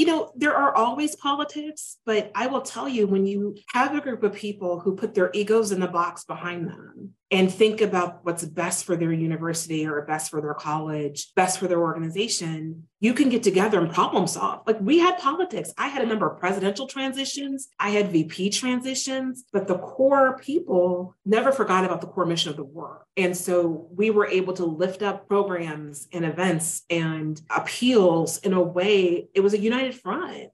you know, there are always politics, but I will tell you when you have a group of people who put their egos in the box behind them and think about what's best for their university or best for their college, best for their organization, you can get together and problem solve. Like we had politics. I had a number of presidential transitions, I had VP transitions, but the core people never forgot about the core mission of the work. And so we were able to lift up programs and events and appeals in a way, it was a united front.